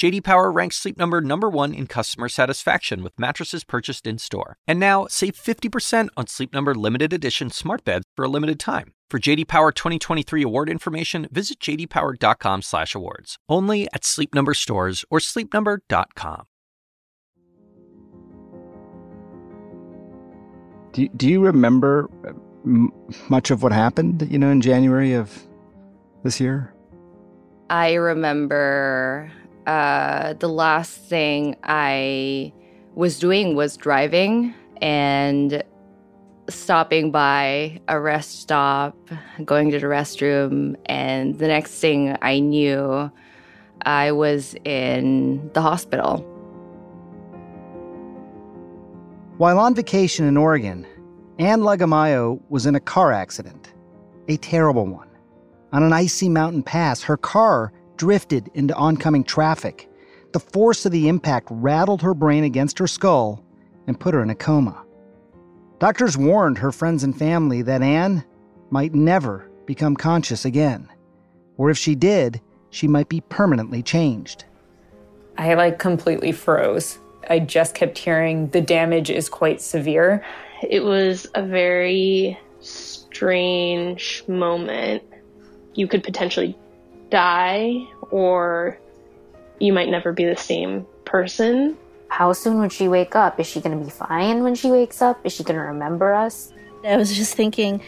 JD Power ranks Sleep Number number 1 in customer satisfaction with mattresses purchased in-store. And now, save 50% on Sleep Number limited edition smart beds for a limited time. For JD Power 2023 award information, visit jdpower.com/awards. Only at Sleep Number stores or sleepnumber.com. Do do you remember uh, much of what happened, you know, in January of this year? I remember uh, the last thing I was doing was driving and stopping by a rest stop, going to the restroom, and the next thing I knew, I was in the hospital. While on vacation in Oregon, Anne Lagamayo was in a car accident, a terrible one. On an icy mountain pass, her car drifted into oncoming traffic. The force of the impact rattled her brain against her skull and put her in a coma. Doctors warned her friends and family that Anne might never become conscious again, or if she did, she might be permanently changed. I like completely froze. I just kept hearing the damage is quite severe. It was a very strange moment. You could potentially die, or you might never be the same person. How soon would she wake up? Is she going to be fine when she wakes up? Is she going to remember us? I was just thinking,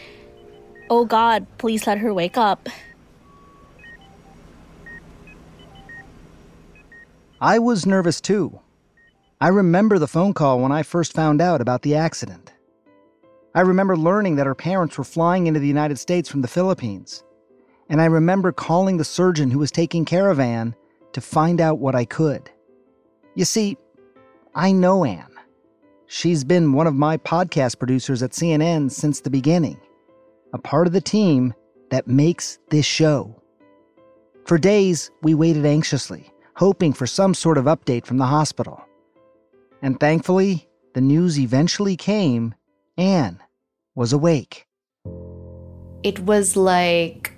oh God, please let her wake up. I was nervous too. I remember the phone call when I first found out about the accident. I remember learning that her parents were flying into the United States from the Philippines. And I remember calling the surgeon who was taking care of Anne to find out what I could. You see, I know Anne. She's been one of my podcast producers at CNN since the beginning, a part of the team that makes this show. For days, we waited anxiously, hoping for some sort of update from the hospital. And thankfully, the news eventually came Anne was awake. It was like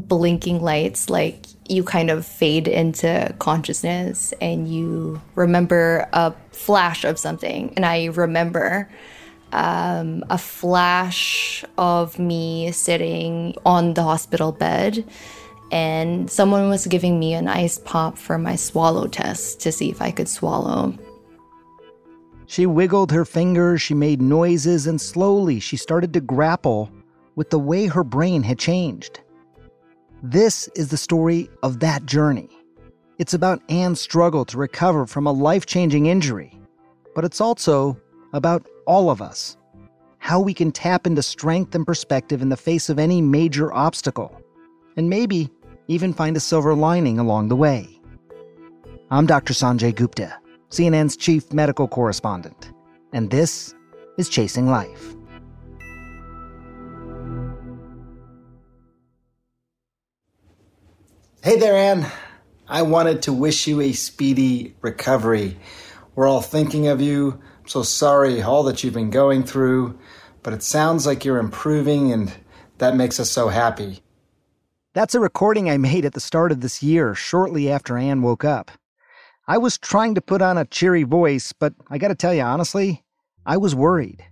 blinking lights, like you kind of fade into consciousness and you remember a flash of something. And I remember um, a flash of me sitting on the hospital bed and someone was giving me an ice pop for my swallow test to see if I could swallow. She wiggled her fingers, she made noises, and slowly she started to grapple with the way her brain had changed. This is the story of that journey. It's about Anne's struggle to recover from a life changing injury, but it's also about all of us. How we can tap into strength and perspective in the face of any major obstacle, and maybe even find a silver lining along the way. I'm Dr. Sanjay Gupta, CNN's chief medical correspondent, and this is Chasing Life. Hey there, Anne. I wanted to wish you a speedy recovery. We're all thinking of you. I'm so sorry all that you've been going through, but it sounds like you're improving, and that makes us so happy. That's a recording I made at the start of this year, shortly after Anne woke up. I was trying to put on a cheery voice, but I gotta tell you honestly, I was worried.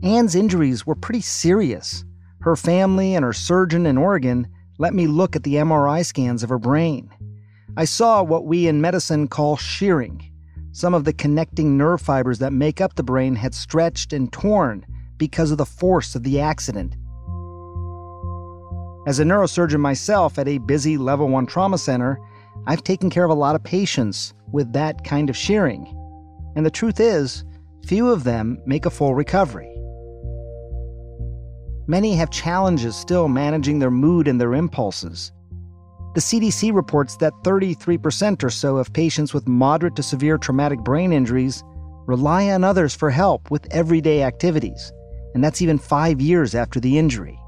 Anne's injuries were pretty serious. Her family and her surgeon in Oregon let me look at the MRI scans of her brain. I saw what we in medicine call shearing. Some of the connecting nerve fibers that make up the brain had stretched and torn because of the force of the accident. As a neurosurgeon myself at a busy level 1 trauma center, I've taken care of a lot of patients with that kind of shearing. And the truth is, few of them make a full recovery. Many have challenges still managing their mood and their impulses. The CDC reports that 33% or so of patients with moderate to severe traumatic brain injuries rely on others for help with everyday activities, and that's even five years after the injury.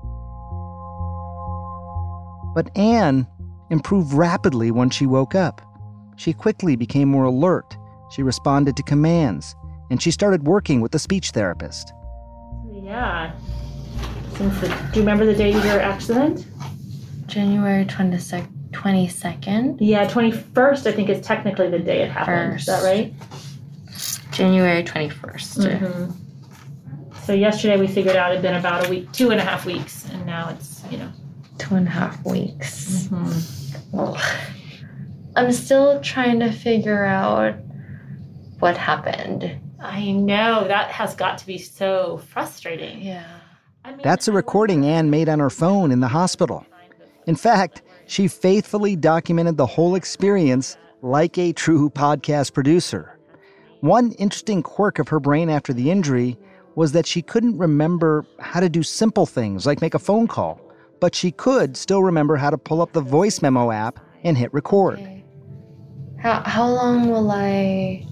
But Anne improved rapidly when she woke up. She quickly became more alert, she responded to commands, and she started working with a speech therapist. Yeah. Since the, do you remember the date of your accident? January 22nd. 22nd? Yeah, 21st, I think, is technically the day it happened. First. Is that right? January 21st. Mm-hmm. So yesterday we figured out it had been about a week, two and a half weeks, and now it's, you know. Two and a half weeks. Mm-hmm. Well, I'm still trying to figure out what happened. I know. That has got to be so frustrating. Yeah. I mean, That's a recording Anne made on her phone in the hospital. In fact, she faithfully documented the whole experience like a true podcast producer. One interesting quirk of her brain after the injury was that she couldn't remember how to do simple things like make a phone call, but she could still remember how to pull up the voice memo app and hit record. Okay. How, how long will I.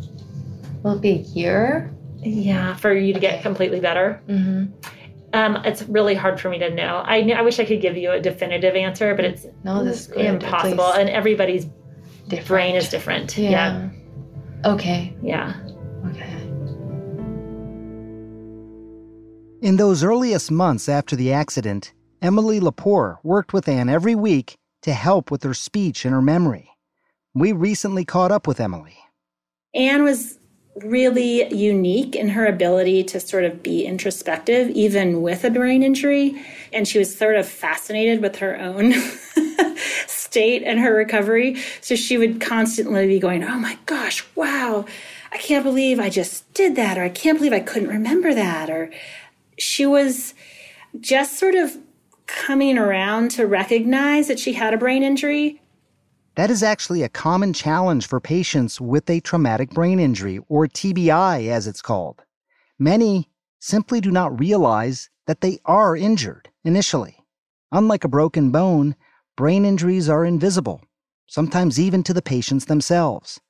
Will it be a year? Yeah, for you to get completely better. Mm-hmm. Um, it's really hard for me to know. I, I wish I could give you a definitive answer, but it's no, this impossible. And everybody's different. brain is different. Yeah. yeah. Okay. Yeah. Okay. In those earliest months after the accident, Emily Lepore worked with Anne every week to help with her speech and her memory. We recently caught up with Emily. Anne was really unique in her ability to sort of be introspective, even with a brain injury. And she was sort of fascinated with her own state and her recovery. So she would constantly be going, Oh my gosh, wow, I can't believe I just did that, or I can't believe I couldn't remember that. Or she was just sort of coming around to recognize that she had a brain injury that is actually a common challenge for patients with a traumatic brain injury, or TBI as it's called. Many simply do not realize that they are injured initially. Unlike a broken bone, brain injuries are invisible, sometimes even to the patients themselves.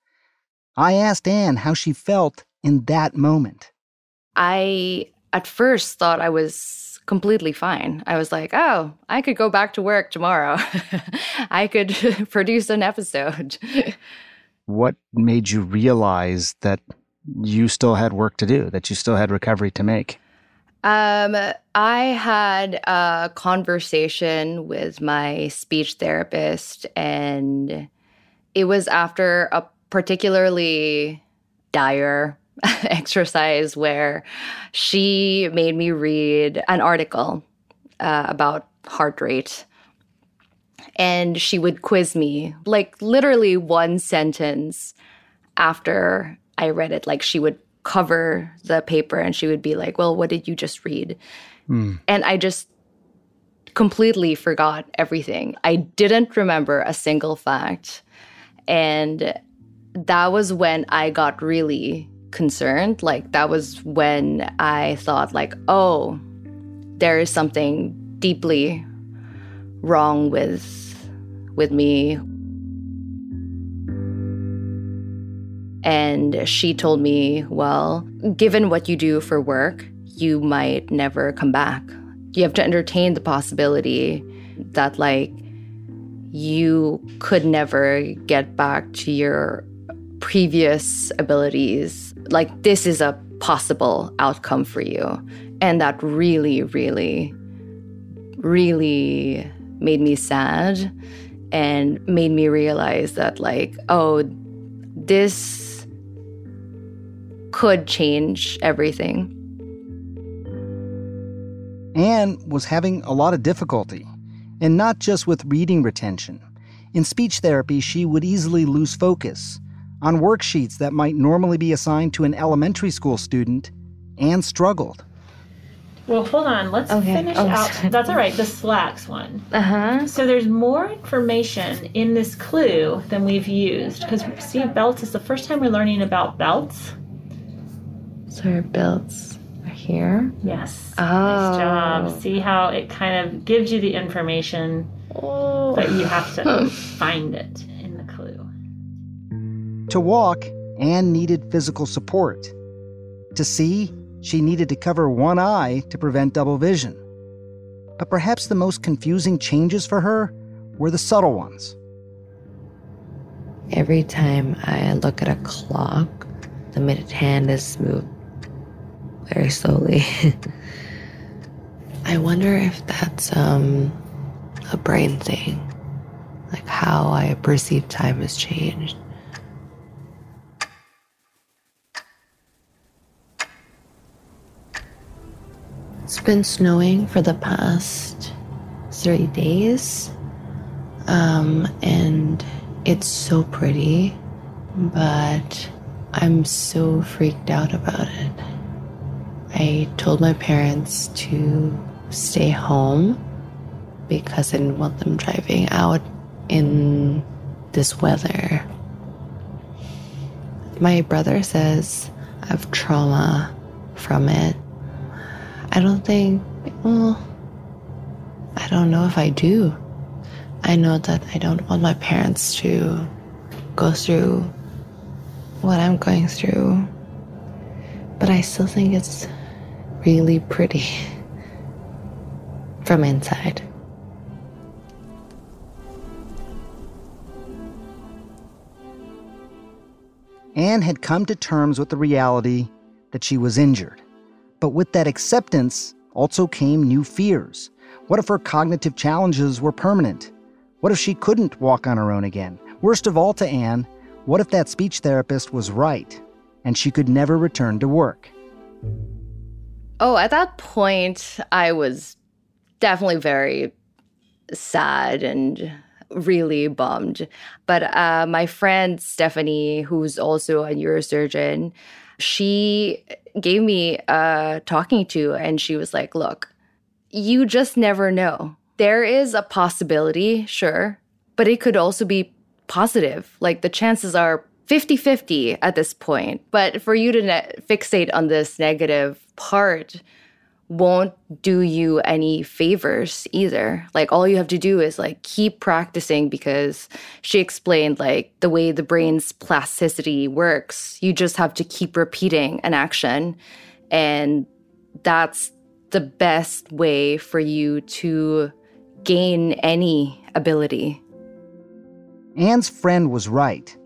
I asked Anne how she felt in that moment. I at first thought I was completely fine. I was like, oh, I could go back to work tomorrow. I could produce an episode. what made you realize that you still had work to do, that you still had recovery to make? Um, I had a conversation with my speech therapist, and it was after a particularly dire exercise where she made me read an article uh, about heart rate. And she would quiz me, like literally one sentence after I read it. Like she would cover the paper and she would be like, Well, what did you just read? Mm. And I just completely forgot everything. I didn't remember a single fact. And that was when I got really concerned. Like that was when I thought like, oh, there is something deeply wrong with with me. And she told me, well, given what you do for work, you might never come back. You have to entertain the possibility that like you could never get back to your previous abilities. Like, this is a possible outcome for you. And that really, really, really made me sad and made me realize that, like, oh, this could change everything. Anne was having a lot of difficulty, and not just with reading retention. In speech therapy, she would easily lose focus on worksheets that might normally be assigned to an elementary school student and struggled. Well, hold on. Let's okay. finish oh, out. Sorry. That's all right. The slacks one. Uh huh. So there's more information in this clue than we've used because see, belts is the first time we're learning about belts. So our belts are here. Yes. Oh. Nice job. See how it kind of gives you the information, oh. but you have to find it. To walk, Anne needed physical support. To see, she needed to cover one eye to prevent double vision. But perhaps the most confusing changes for her were the subtle ones. Every time I look at a clock, the minute hand is moved very slowly. I wonder if that's um, a brain thing, like how I perceive time has changed. Been snowing for the past three days, um, and it's so pretty, but I'm so freaked out about it. I told my parents to stay home because I didn't want them driving out in this weather. My brother says I have trauma from it. I don't think, well, I don't know if I do. I know that I don't want my parents to go through what I'm going through, but I still think it's really pretty from inside. Anne had come to terms with the reality that she was injured. But with that acceptance also came new fears. What if her cognitive challenges were permanent? What if she couldn't walk on her own again? Worst of all to Anne, what if that speech therapist was right and she could never return to work? Oh, at that point, I was definitely very sad and really bummed. But uh, my friend Stephanie, who's also a neurosurgeon, she gave me a talking to, and she was like, Look, you just never know. There is a possibility, sure, but it could also be positive. Like the chances are 50 50 at this point. But for you to ne- fixate on this negative part, won't do you any favors either. Like all you have to do is like keep practicing because she explained like the way the brain's plasticity works. You just have to keep repeating an action and that's the best way for you to gain any ability. Anne's friend was right.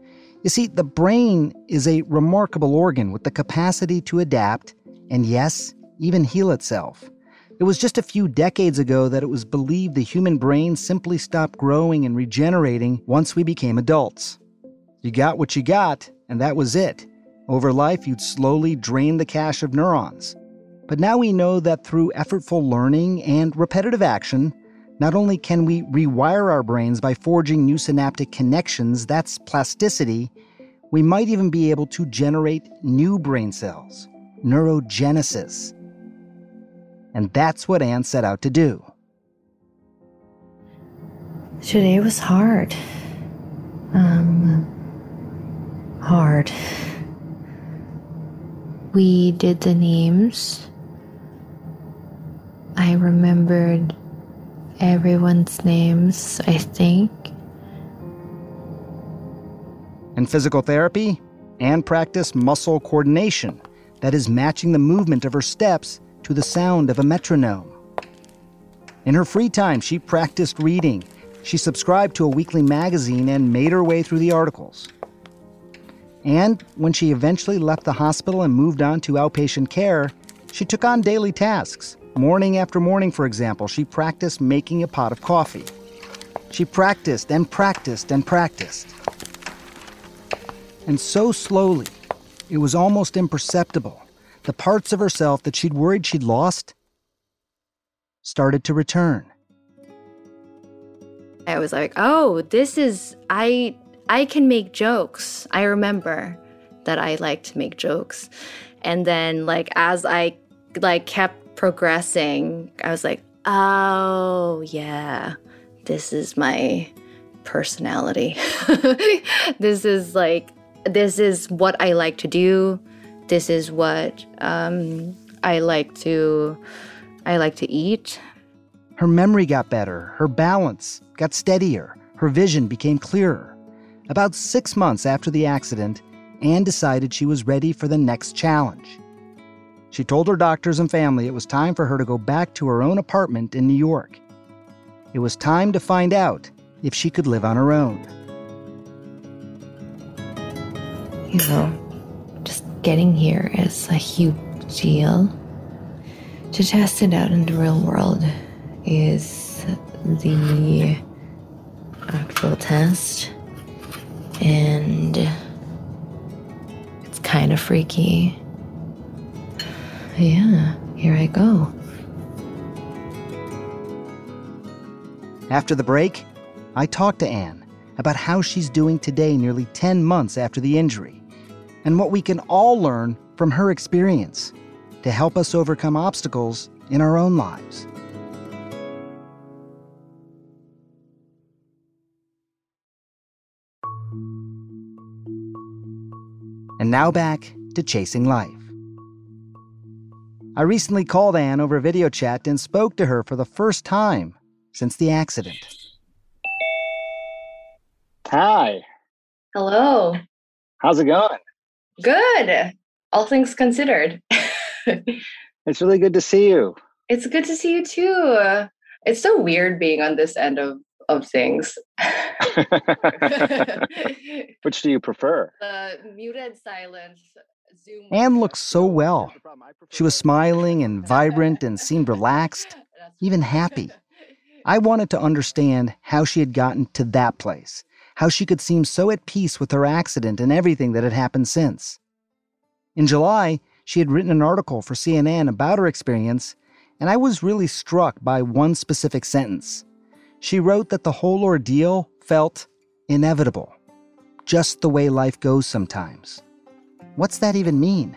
You see, the brain is a remarkable organ with the capacity to adapt and, yes, even heal itself. It was just a few decades ago that it was believed the human brain simply stopped growing and regenerating once we became adults. You got what you got, and that was it. Over life, you'd slowly drain the cache of neurons. But now we know that through effortful learning and repetitive action, not only can we rewire our brains by forging new synaptic connections, that's plasticity, we might even be able to generate new brain cells, neurogenesis. And that's what Anne set out to do. Today was hard. Um, hard. We did the names. I remembered everyone's names, I think. In physical therapy, Anne practiced muscle coordination, that is, matching the movement of her steps to the sound of a metronome. In her free time, she practiced reading. She subscribed to a weekly magazine and made her way through the articles. And when she eventually left the hospital and moved on to outpatient care, she took on daily tasks. Morning after morning, for example, she practiced making a pot of coffee. She practiced and practiced and practiced. And so slowly, it was almost imperceptible the parts of herself that she'd worried she'd lost started to return. I was like, "Oh, this is I I can make jokes." I remember that I like to make jokes. And then like as I like kept progressing, I was like, "Oh, yeah. This is my personality. this is like this is what I like to do this is what um, I like to I like to eat. Her memory got better, her balance got steadier, her vision became clearer. About six months after the accident, Anne decided she was ready for the next challenge. She told her doctors and family it was time for her to go back to her own apartment in New York. It was time to find out if she could live on her own. you know, just getting here is a huge deal. To test it out in the real world is the actual test. And it's kind of freaky. Yeah, here I go. After the break, I talked to Anne about how she's doing today, nearly 10 months after the injury, and what we can all learn from her experience to help us overcome obstacles in our own lives. And now back to chasing life. I recently called Anne over video chat and spoke to her for the first time since the accident. Hi. Hello. How's it going? Good. All things considered. it's really good to see you. It's good to see you too. It's so weird being on this end of of things. Which do you prefer? The muted silence. Zoom. Anne looked so well. She was smiling and vibrant and seemed relaxed, even happy. I wanted to understand how she had gotten to that place, how she could seem so at peace with her accident and everything that had happened since. In July, she had written an article for CNN about her experience, and I was really struck by one specific sentence. She wrote that the whole ordeal felt inevitable, just the way life goes sometimes. What's that even mean?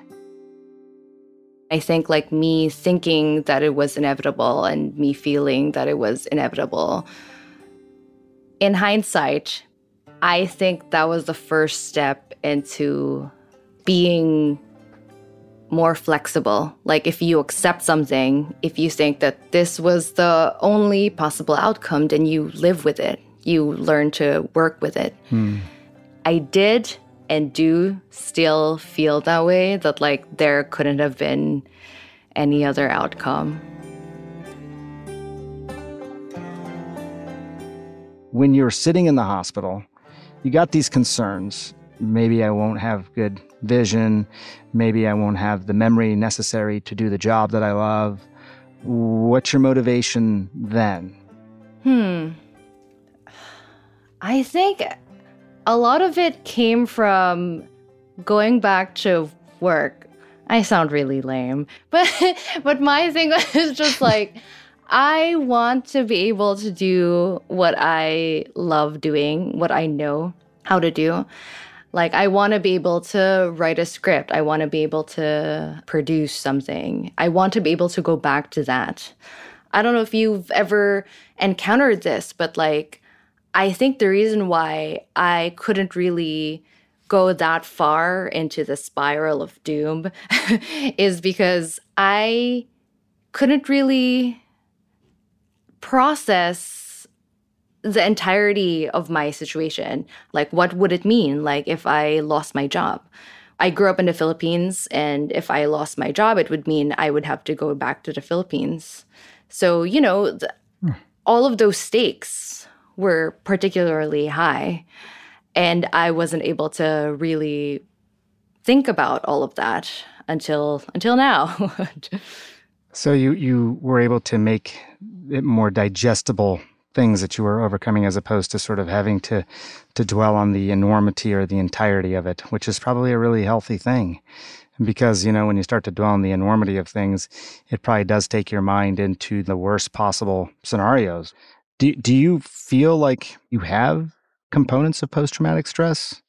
I think like me thinking that it was inevitable and me feeling that it was inevitable. In hindsight, I think that was the first step into being more flexible. Like if you accept something, if you think that this was the only possible outcome, then you live with it. You learn to work with it. Hmm. I did and do still feel that way that like there couldn't have been any other outcome. When you're sitting in the hospital, you got these concerns. Maybe I won't have good vision. Maybe I won't have the memory necessary to do the job that I love. What's your motivation then? Hmm. I think a lot of it came from going back to work. I sound really lame, but but my thing was just like I want to be able to do what I love doing, what I know how to do. Like I want to be able to write a script. I want to be able to produce something. I want to be able to go back to that. I don't know if you've ever encountered this, but like I think the reason why I couldn't really go that far into the spiral of doom is because I couldn't really process the entirety of my situation. Like, what would it mean? Like, if I lost my job? I grew up in the Philippines, and if I lost my job, it would mean I would have to go back to the Philippines. So, you know, the, hmm. all of those stakes were particularly high. And I wasn't able to really think about all of that until until now. so you you were able to make it more digestible things that you were overcoming as opposed to sort of having to to dwell on the enormity or the entirety of it, which is probably a really healthy thing. Because, you know, when you start to dwell on the enormity of things, it probably does take your mind into the worst possible scenarios. Do, do you feel like you have components of post traumatic stress?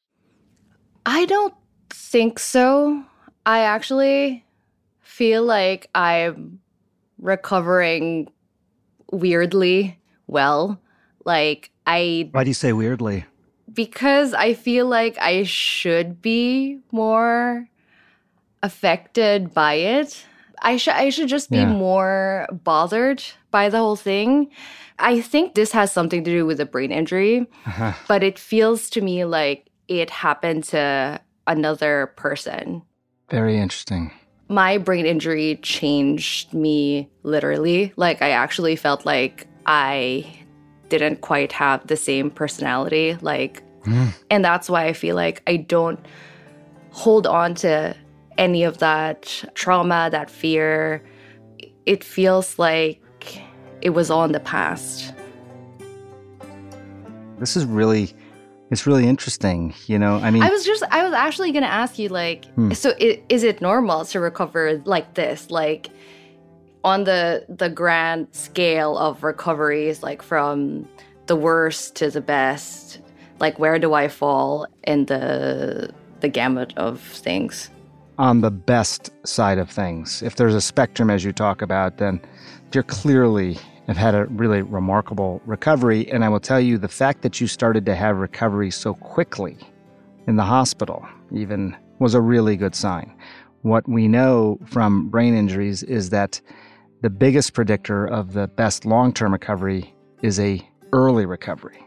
I don't think so. I actually feel like I'm recovering weirdly well. Like, I. Why do you say weirdly? Because I feel like I should be more affected by it. I should I should just be yeah. more bothered by the whole thing. I think this has something to do with a brain injury, uh-huh. but it feels to me like it happened to another person. Very interesting. My brain injury changed me literally. Like I actually felt like I didn't quite have the same personality like mm. and that's why I feel like I don't hold on to any of that trauma, that fear. It feels like it was all in the past. This is really it's really interesting, you know. I mean, I was just, I was actually going to ask you, like, hmm. so it, is it normal to recover like this, like on the the grand scale of recoveries, like from the worst to the best? Like, where do I fall in the the gamut of things? On the best side of things, if there's a spectrum as you talk about, then you're clearly have had a really remarkable recovery. And I will tell you the fact that you started to have recovery so quickly in the hospital, even, was a really good sign. What we know from brain injuries is that the biggest predictor of the best long term recovery is a early recovery.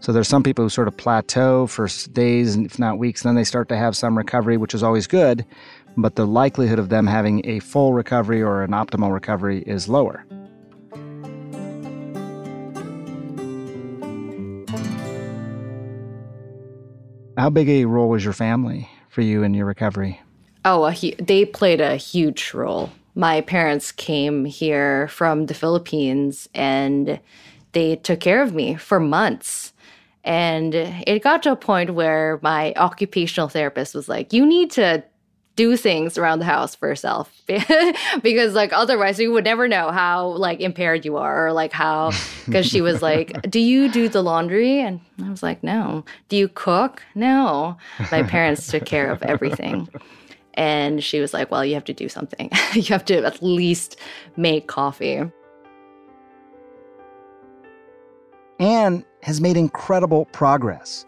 So there's some people who sort of plateau for days, if not weeks, then they start to have some recovery, which is always good, but the likelihood of them having a full recovery or an optimal recovery is lower. How big a role was your family for you in your recovery? Oh, they played a huge role. My parents came here from the Philippines and they took care of me for months. And it got to a point where my occupational therapist was like, You need to do things around the house for yourself. Because like otherwise you would never know how like impaired you are or like how because she was like do you do the laundry? And i was like no. Do you cook? No. My parents took care of everything. And she was like well you have to do something. You have to at least make coffee. Anne has made incredible progress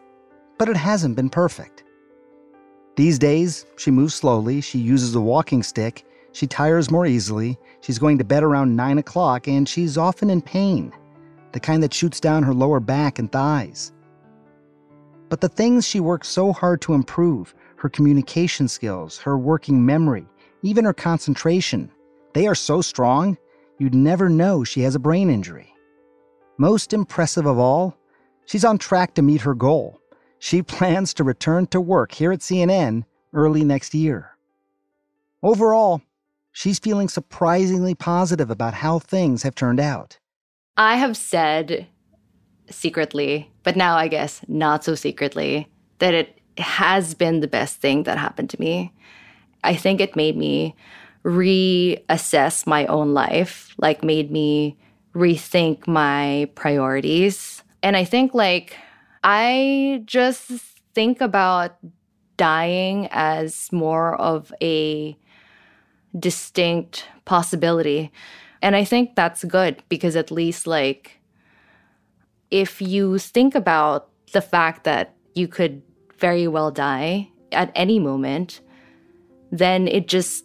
but it hasn't been perfect these days, she moves slowly, she uses a walking stick, she tires more easily, she's going to bed around 9 o'clock, and she's often in pain, the kind that shoots down her lower back and thighs. But the things she worked so hard to improve her communication skills, her working memory, even her concentration they are so strong, you'd never know she has a brain injury. Most impressive of all, she's on track to meet her goal she plans to return to work here at CNN early next year. Overall, she's feeling surprisingly positive about how things have turned out. I have said secretly, but now I guess not so secretly, that it has been the best thing that happened to me. I think it made me reassess my own life, like made me rethink my priorities. And I think like I just think about dying as more of a distinct possibility. And I think that's good because at least, like, if you think about the fact that you could very well die at any moment, then it just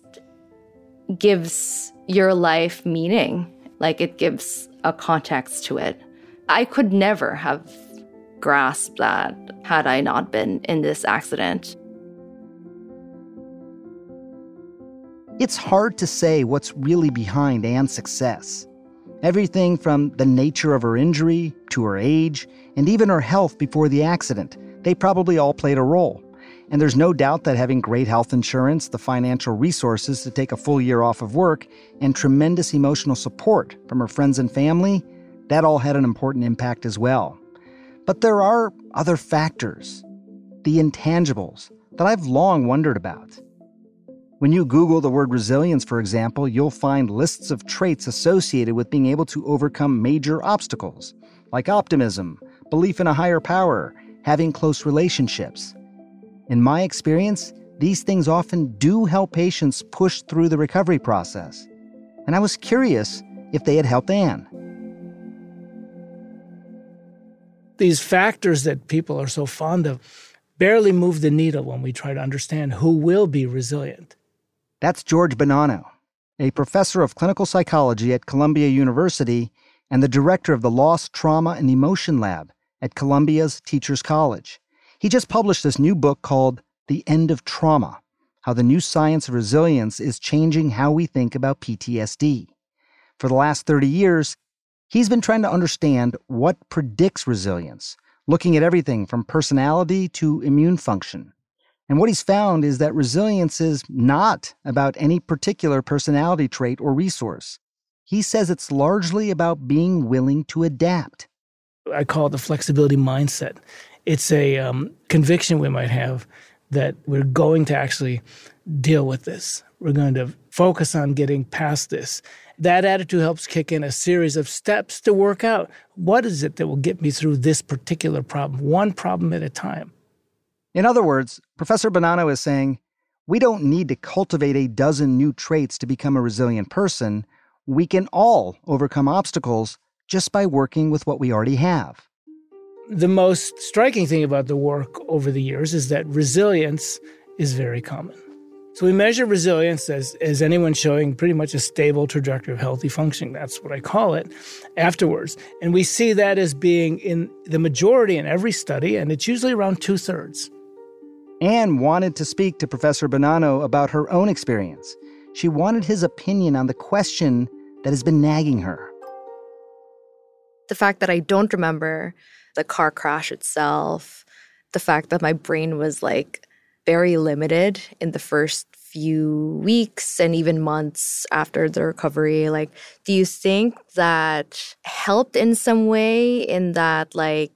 gives your life meaning. Like, it gives a context to it. I could never have grasp that had I not been in this accident. It's hard to say what's really behind Anne's success. Everything from the nature of her injury to her age and even her health before the accident, they probably all played a role. And there's no doubt that having great health insurance, the financial resources to take a full year off of work, and tremendous emotional support from her friends and family, that all had an important impact as well. But there are other factors, the intangibles, that I've long wondered about. When you Google the word resilience, for example, you'll find lists of traits associated with being able to overcome major obstacles, like optimism, belief in a higher power, having close relationships. In my experience, these things often do help patients push through the recovery process. And I was curious if they had helped Anne. These factors that people are so fond of barely move the needle when we try to understand who will be resilient. That's George Bonanno, a professor of clinical psychology at Columbia University and the director of the Loss, Trauma, and Emotion Lab at Columbia's Teachers College. He just published this new book called The End of Trauma How the New Science of Resilience is Changing How We Think About PTSD. For the last 30 years, He's been trying to understand what predicts resilience, looking at everything from personality to immune function. And what he's found is that resilience is not about any particular personality trait or resource. He says it's largely about being willing to adapt. I call it the flexibility mindset. It's a um, conviction we might have that we're going to actually deal with this. We're going to focus on getting past this. That attitude helps kick in a series of steps to work out what is it that will get me through this particular problem, one problem at a time. In other words, Professor Bonanno is saying we don't need to cultivate a dozen new traits to become a resilient person. We can all overcome obstacles just by working with what we already have. The most striking thing about the work over the years is that resilience is very common. So we measure resilience as, as anyone showing pretty much a stable trajectory of healthy functioning. That's what I call it afterwards. And we see that as being in the majority in every study, and it's usually around two thirds. Anne wanted to speak to Professor Bonanno about her own experience. She wanted his opinion on the question that has been nagging her. The fact that I don't remember the car crash itself, the fact that my brain was like very limited in the first few weeks and even months after the recovery like do you think that helped in some way in that like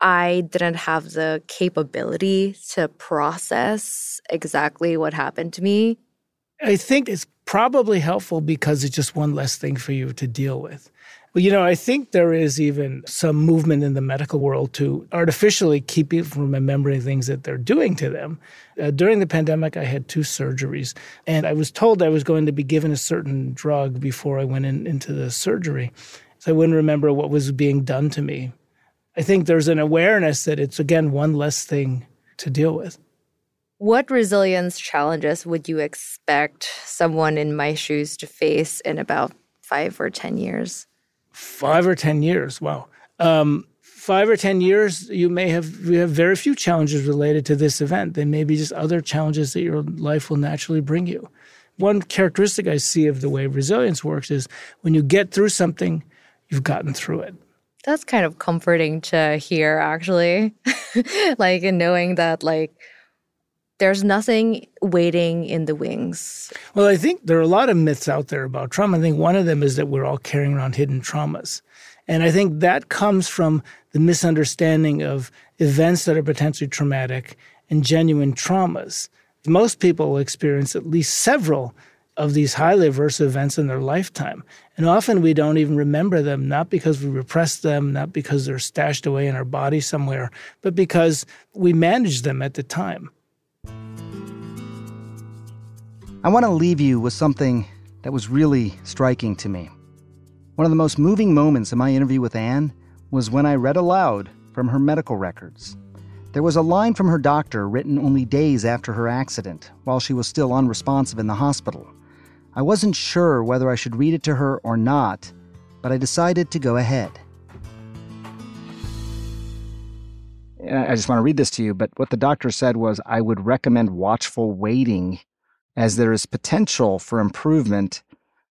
I didn't have the capability to process exactly what happened to me. I think it's probably helpful because it's just one less thing for you to deal with. But, you know, I think there is even some movement in the medical world to artificially keep people from remembering things that they're doing to them. Uh, during the pandemic, I had two surgeries, and I was told I was going to be given a certain drug before I went in, into the surgery. So I wouldn't remember what was being done to me. I think there's an awareness that it's, again, one less thing to deal with. What resilience challenges would you expect someone in my shoes to face in about five or 10 years? Five or 10 years, wow. Um, five or 10 years, you may have, you have very few challenges related to this event. They may be just other challenges that your life will naturally bring you. One characteristic I see of the way resilience works is when you get through something, you've gotten through it. That's kind of comforting to hear, actually. like, in knowing that, like, there's nothing waiting in the wings. Well, I think there are a lot of myths out there about trauma. I think one of them is that we're all carrying around hidden traumas. And I think that comes from the misunderstanding of events that are potentially traumatic and genuine traumas. Most people experience at least several of these highly adverse events in their lifetime. And often we don't even remember them, not because we repress them, not because they're stashed away in our body somewhere, but because we managed them at the time. I want to leave you with something that was really striking to me. One of the most moving moments in my interview with Anne was when I read aloud from her medical records. There was a line from her doctor written only days after her accident, while she was still unresponsive in the hospital. I wasn't sure whether I should read it to her or not, but I decided to go ahead. I just want to read this to you, but what the doctor said was I would recommend watchful waiting as there is potential for improvement.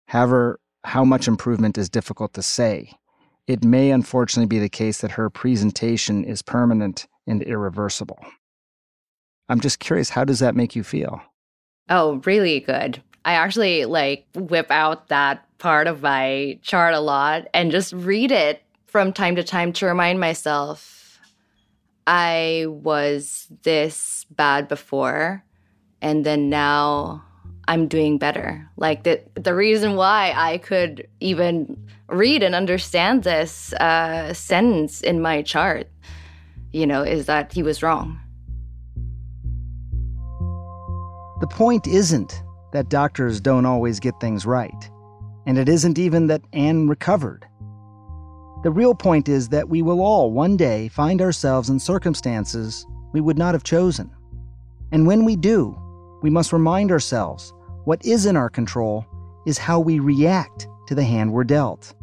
However, how much improvement is difficult to say. It may unfortunately be the case that her presentation is permanent and irreversible. I'm just curious, how does that make you feel? Oh, really good. I actually like whip out that part of my chart a lot and just read it from time to time to remind myself I was this bad before and then now I'm doing better. Like the the reason why I could even read and understand this uh, sentence in my chart, you know, is that he was wrong. The point isn't that doctors don't always get things right. And it isn't even that Anne recovered. The real point is that we will all one day find ourselves in circumstances we would not have chosen. And when we do, we must remind ourselves what is in our control is how we react to the hand we're dealt.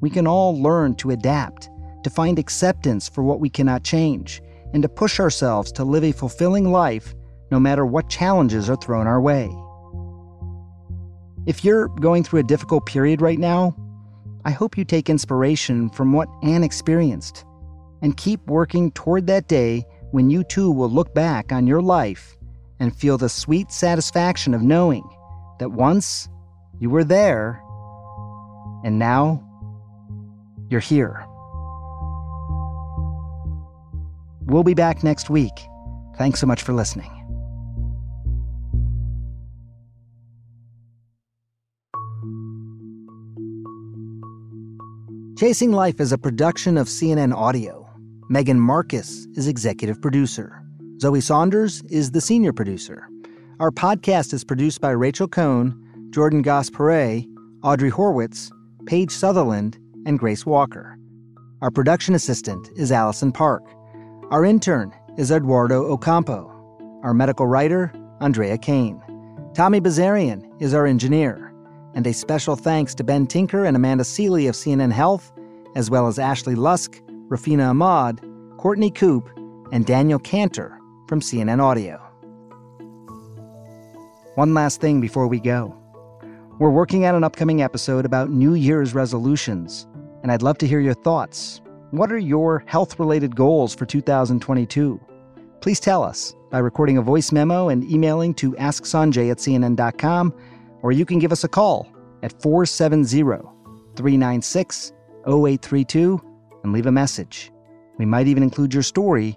We can all learn to adapt, to find acceptance for what we cannot change, and to push ourselves to live a fulfilling life no matter what challenges are thrown our way. If you're going through a difficult period right now, I hope you take inspiration from what Anne experienced and keep working toward that day when you too will look back on your life and feel the sweet satisfaction of knowing that once you were there and now you're here. We'll be back next week. Thanks so much for listening. Chasing Life is a production of CNN Audio. Megan Marcus is executive producer. Zoe Saunders is the senior producer. Our podcast is produced by Rachel Cohn, Jordan Goss Audrey Horwitz, Paige Sutherland, and Grace Walker. Our production assistant is Allison Park. Our intern is Eduardo Ocampo. Our medical writer, Andrea Kane. Tommy Bazarian is our engineer. And a special thanks to Ben Tinker and Amanda Sealy of CNN Health, as well as Ashley Lusk, Rafina Ahmad, Courtney Coupe, and Daniel Cantor from CNN Audio. One last thing before we go. We're working on an upcoming episode about New Year's resolutions, and I'd love to hear your thoughts. What are your health related goals for 2022? Please tell us by recording a voice memo and emailing to asksanjay at cnn.com or you can give us a call at 470 396 0832 and leave a message. We might even include your story